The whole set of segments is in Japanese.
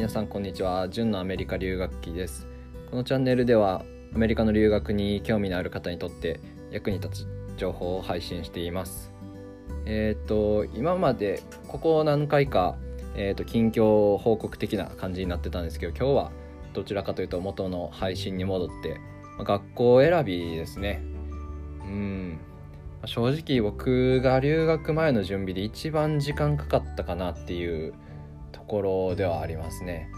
皆さんこんにちは。純のアメリカ留学期です。このチャンネルではアメリカの留学に興味のある方にとって役に立つ情報を配信しています。えっ、と今までここ何回か、えーと、近況報告的な感じになってたんですけど今日はどちらかというと元の配信に戻って、ま学校選びですね。うん。正直僕が留学前の準備で一番時間かかったかなっていうところではありますね。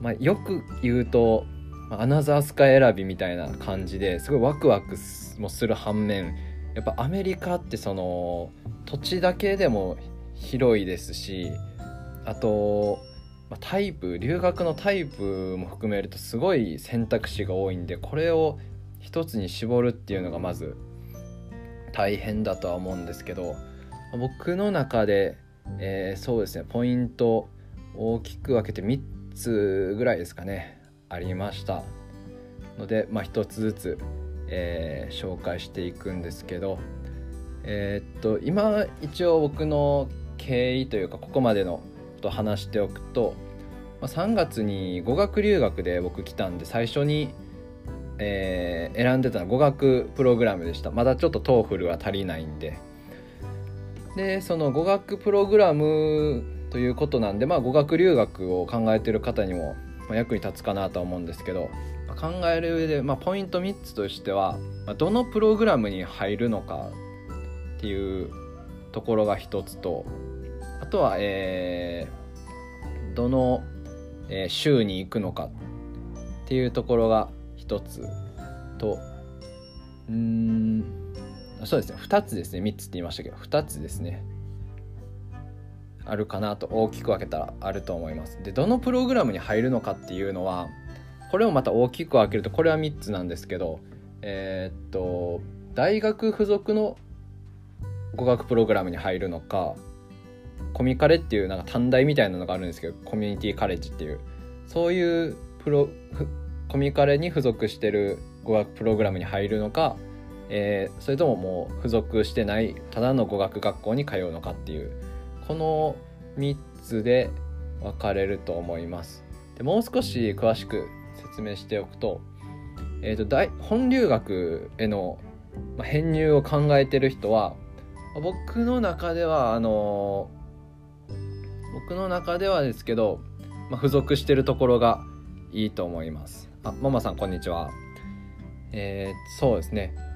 まあ、よく言うとアナザースカイ選びみたいな感じですごいワクワクもする反面やっぱアメリカってその土地だけでも広いですしあと、タイプ留学のタイプも含めるとすごい選択肢が多いんでこれを一つに絞るっていうのがまず大変だとは思うんですけど僕の中でえー、そうですねポイント大きく分けて3つぐらいですかねありました。ので、まあ、1つずつ、えー、紹介していくんですけどえー、っと今一応僕の経緯というかここまでのと話しておくと、まあ、3月に語学留学で僕来たんで最初に、えー、選んでたのは語学プログラムでした。まだちょっと TOEFL は足りないんで。でその語学プログラムということなんで、まあ、語学留学を考えてる方にも役に立つかなとは思うんですけど考える上で、まあ、ポイント3つとしてはどのプログラムに入るのかっていうところが1つとあとは、えー、どの、えー、州に行くのかっていうところが1つとうんそうですね。2つですね。3つって言いましたけど2つですね。あるかなと大きく分けたらあると思います。でどのプログラムに入るのかっていうのはこれをまた大きく分けるとこれは3つなんですけどえー、っと大学付属の語学プログラムに入るのかコミカレっていうなんか短大みたいなのがあるんですけどコミュニティカレッジっていうそういうプロコミカレに付属してる語学プログラムに入るのかえー、それとももう付属してないただの語学学校に通うのかっていうこの3つで分かれると思います。でもう少し詳しく説明しておくと,、えーと、大本留学への編入を考えてる人は僕の中ではあの僕の中ではですけど、まあ、付属してるところがいいと思います。あママさんこんにちは。えー、そうですね。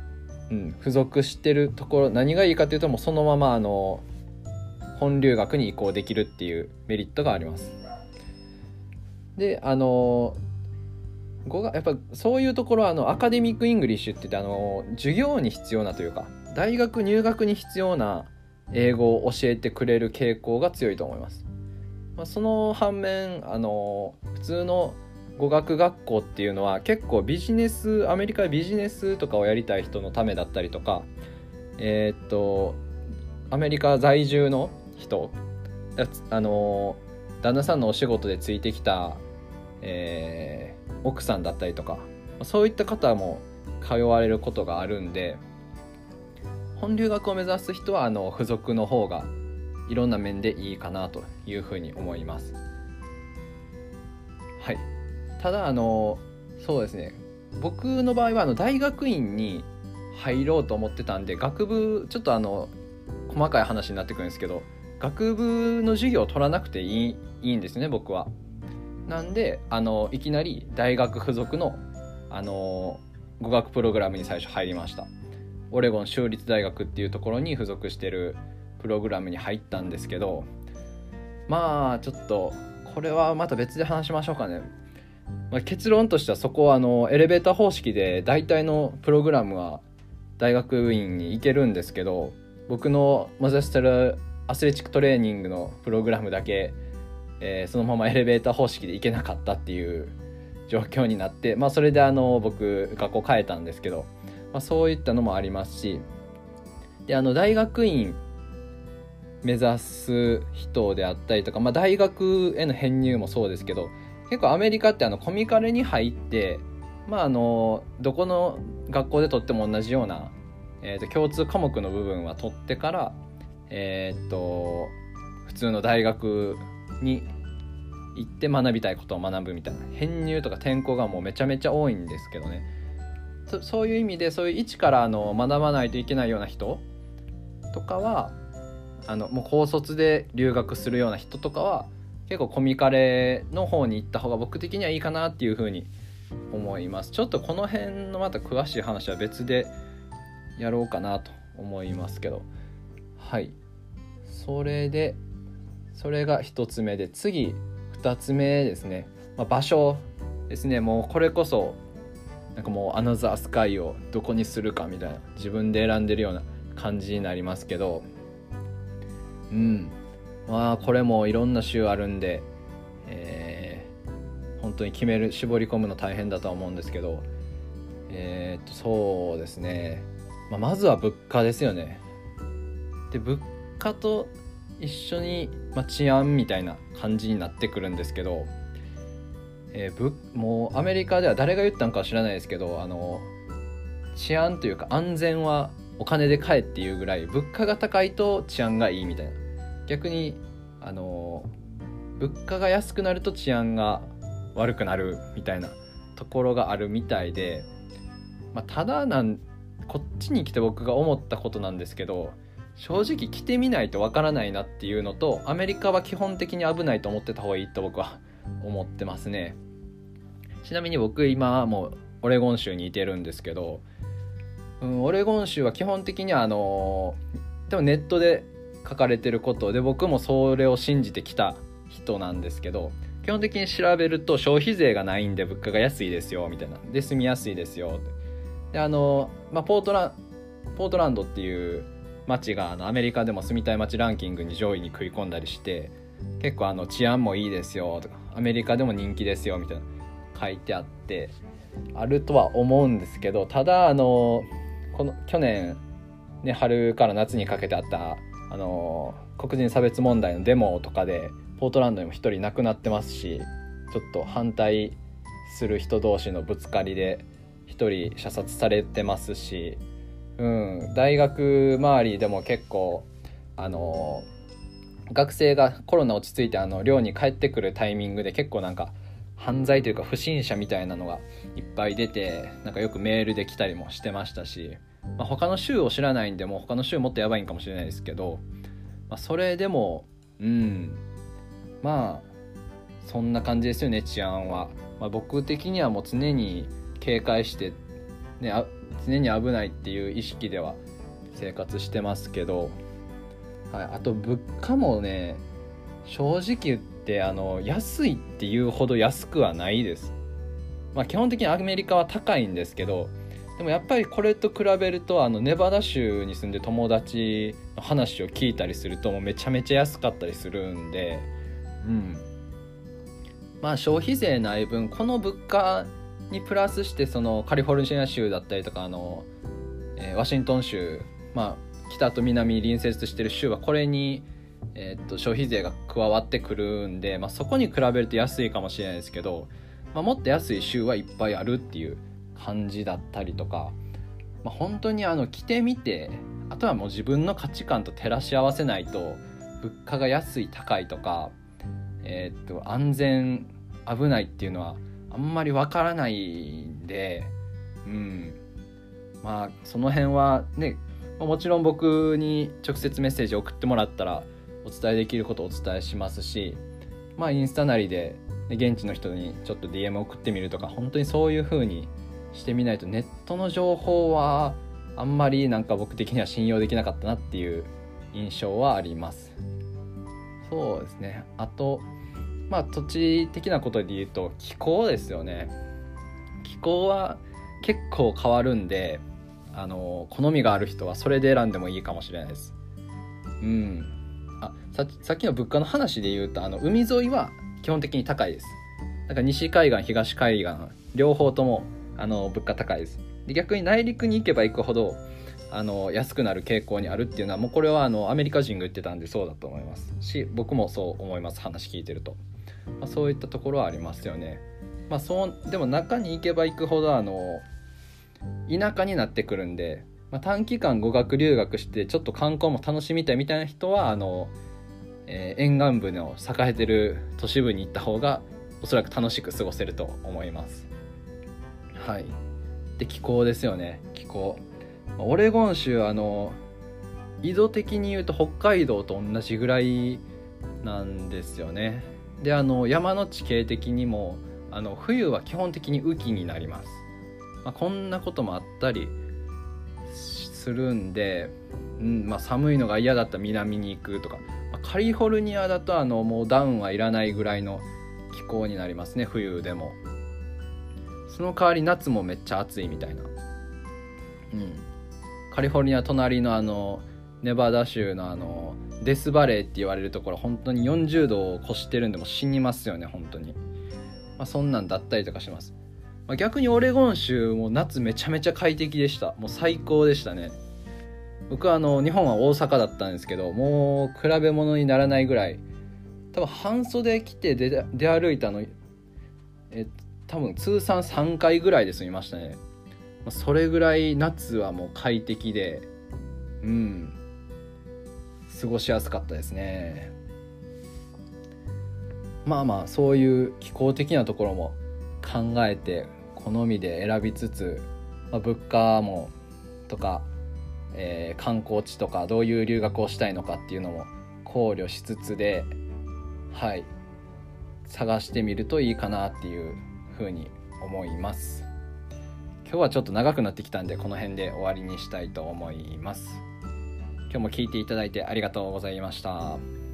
うん、付属してるところ何がいいかっていうともうそのままあの本留学に移行できるっていうメリットがあります。であのやっぱそういうところはあの Academic English って言ってあの授業に必要なというか大学入学に必要な英語を教えてくれる傾向が強いと思います。まあ、その反面あの普通の語学学校っていうのは結構ビジネスアメリカでビジネスとかをやりたい人のためだったりとかえー、っとアメリカ在住の人あの旦那さんのお仕事でついてきた、えー、奥さんだったりとかそういった方も通われることがあるんで本留学を目指す人はあの付属の方がいろんな面でいいかなというふうに思います。はいただあのそうですね僕の場合はあの大学院に入ろうと思ってたんで学部ちょっとあの細かい話になってくるんですけど学部の授業を取らなくていいいいんですね僕は。なんであのいきなり大学付属のあの語学プログラムに最初入りました。オレゴン州立大学っていうところに付属してるプログラムに入ったんですけどまあちょっとこれはまた別で話しましょうかねまあ、結論としてはそこはあのエレベーター方式で大体のプログラムは大学院に行けるんですけど僕のマゼステルアスレチックトレーニングのプログラムだけ、えー、そのままエレベーター方式で行けなかったっていう状況になって、まあ、それであの僕学校変えたんですけど、まあ、そういったのもありますしであの大学院目指す人であったりとか、まあ、大学への編入もそうですけど結構アメリカってあのコミカルに入ってまああのどこの学校でとっても同じような、えーと、共通科目の部分は取ってからえっ、と普通の大学に行って学びたいことを学ぶみたいな編入とか転校がもうめちゃめちゃ多いんですけどね。そそういう意味でそういう一からあの学ばないといけないような人とかはあのもう高卒で留学するような人とかは結構コミカレの方に行った方が僕的にはいいかなっていうふうに思います。ちょっとこの辺のまた詳しい話は別でやろうかなと思いますけど。はい。それでそれが1つ目で次2つ目ですね、まあ、場所ですね。もうこれこそなんかもうアナザースカイをどこにするかみたいな自分で選んでるような感じになりますけど。うん。まあこれもいろんな州あるんで、えー、本当に決める絞り込むの大変だとは思うんですけどえー、っとそうですね、まあ、まずは物価ですよね。で物価と一緒に、まあ、治安みたいな感じになってくるんですけど、えー、ぶもうアメリカでは誰が言ったんかは知らないですけどあの治安というか安全はお金で買えっていうぐらい物価が高いと治安がいいみたいな。逆にあの物価が安くなると治安が悪くなるみたいなところがあるみたいで、まあ、ただなんこっちに来て僕が思ったことなんですけど正直来てみないとわからないなっていうのとアメリカは基本的に危ないと思ってた方がいいと僕は思ってますね。ちなみに僕今もうオレゴン州にいてるんですけど、うん、オレゴン州は基本的にはあのでもネットで書かれてること。で僕もそれを信じてきた人なんですけど基本的に調べると消費税がないんで物価が安いですよみたいな。で住みやすいですよ。であの、まあ、ポートランポートランドっていう街があのアメリカでも住みたい街ランキングに上位に食い込んだりして結構あの治安もいいですよとかアメリカでも人気ですよみたいな書いてあってあるとは思うんですけどただあのこの去年、ね、春から夏にかけてあったあの黒人差別問題のデモとかでポートランドにも1人亡くなってますしちょっと反対する人同士のぶつかりで1人射殺されてますしうん、大学周りでも結構あの学生がコロナ落ち着いてあの寮に帰ってくるタイミングで結構なんか犯罪というか不審者みたいなのがいっぱい出てなんかよくメールで来たりもしてましたし、まあ、他の州を知らないんでも他の州もっとやばいんかもしれないですけど、まあ、それでもうん。まあそんな感じですよね治安は、まあ、僕的にはもう常に警戒してねあ常に危ないっていう意識では生活してますけど、はい、あと物価もね正直言ってあの安いっていうほど安くはないです。まあ、基本的にアメリカは高いんですけどでもやっぱりこれと比べるとあのネバダ州に住んで友達の話を聞いたりするともうめちゃめちゃ安かったりするんでうん。まあ消費税ない分この物価にプラスしてそのカリフォルニア州だったりとかあの、えー、ワシントン州、まあ、北と南に隣接してる州はこれに、えー、っと消費税が加わってくるんで、まあ、そこに比べると安いかもしれないですけど、まあ、もっと安い州はいっぱいあるっていう感じだったりとか、まあ、本当にあの着てみてあとはもう自分の価値観と照らし合わせないと物価が安い高いとか、えー、っと安全危ないっていうのはあんまりわからないんで、うん、まあその辺はねもちろん僕に直接メッセージ送ってもらったらお伝えできることをお伝えしますしまあインスタなりで、現地の人にちょっと DM 送ってみるとか本当にそういう風にしてみないとネットの情報はあんまりなんか僕的には信用できなかったなっていう印象はあります。そうですね。あとまあ土地的なことで言うと気候ですよね。気候は結構変わるんであの好みがある人はそれで選んでもいいかもしれないです。うん。あささっきの物価の話で言うとあの海沿いは基本的に高いです。だか西海岸東海岸両方ともあの物価高いです。で逆に内陸に行けば行くほどあの安くなる傾向にあるっていうのはもうこれはあのアメリカ人が言ってたんでそうだと思います。し僕もそう思います話聞いてると。まあ、そういったところはありますよね。まあ、そうでも中に行けば行くほどあの田舎になってくるんで、まあ、短期間語学留学してちょっと観光も楽しみたいみたいな人はあのえー、沿岸部の栄えてる都市部に行った方がおそらく楽しく過ごせると思います。はい。で気候ですよね。気候。オレゴン州あの緯度的に言うと北海道と同じぐらいなんですよね。であの山の地形的にもあの冬は基本的に雨季になります、まあ、こんなこともあったりするんで、うんまあ、寒いのが嫌だったら南に行くとか、まあ、カリフォルニアだとあのもうダウンはいらないぐらいの気候になりますね冬でも。その代わり夏もめっちゃ暑いみたいな。うん。カリフォルニア隣のあのネバダ州のあのデスバレーって言われるところ本当に40度を越してるんでも死にますよね本当に。まあそんなんだったりとかします、まあ、逆にオレゴン州も夏めちゃめちゃ快適でした。もう最高でしたね。僕はあの日本は大阪だったんですけどもう比べ物にならないぐらい。多分半袖着て出出歩いたのえ多分通算3回ぐらいで済みましたね。それぐらい夏はもう快適でうん。過ごしやすかったですね。まあまあそういう気候的なところも考えて好みで選びつつ、まあ、物価もとか、えー、観光地とかどういう留学をしたいのかっていうのも考慮しつつではい。探してみるといいかなっていうふうに思います今日はちょっと長くなってきたんでこの辺で終わりにしたいと思います今日も聞いていただいてありがとうございました。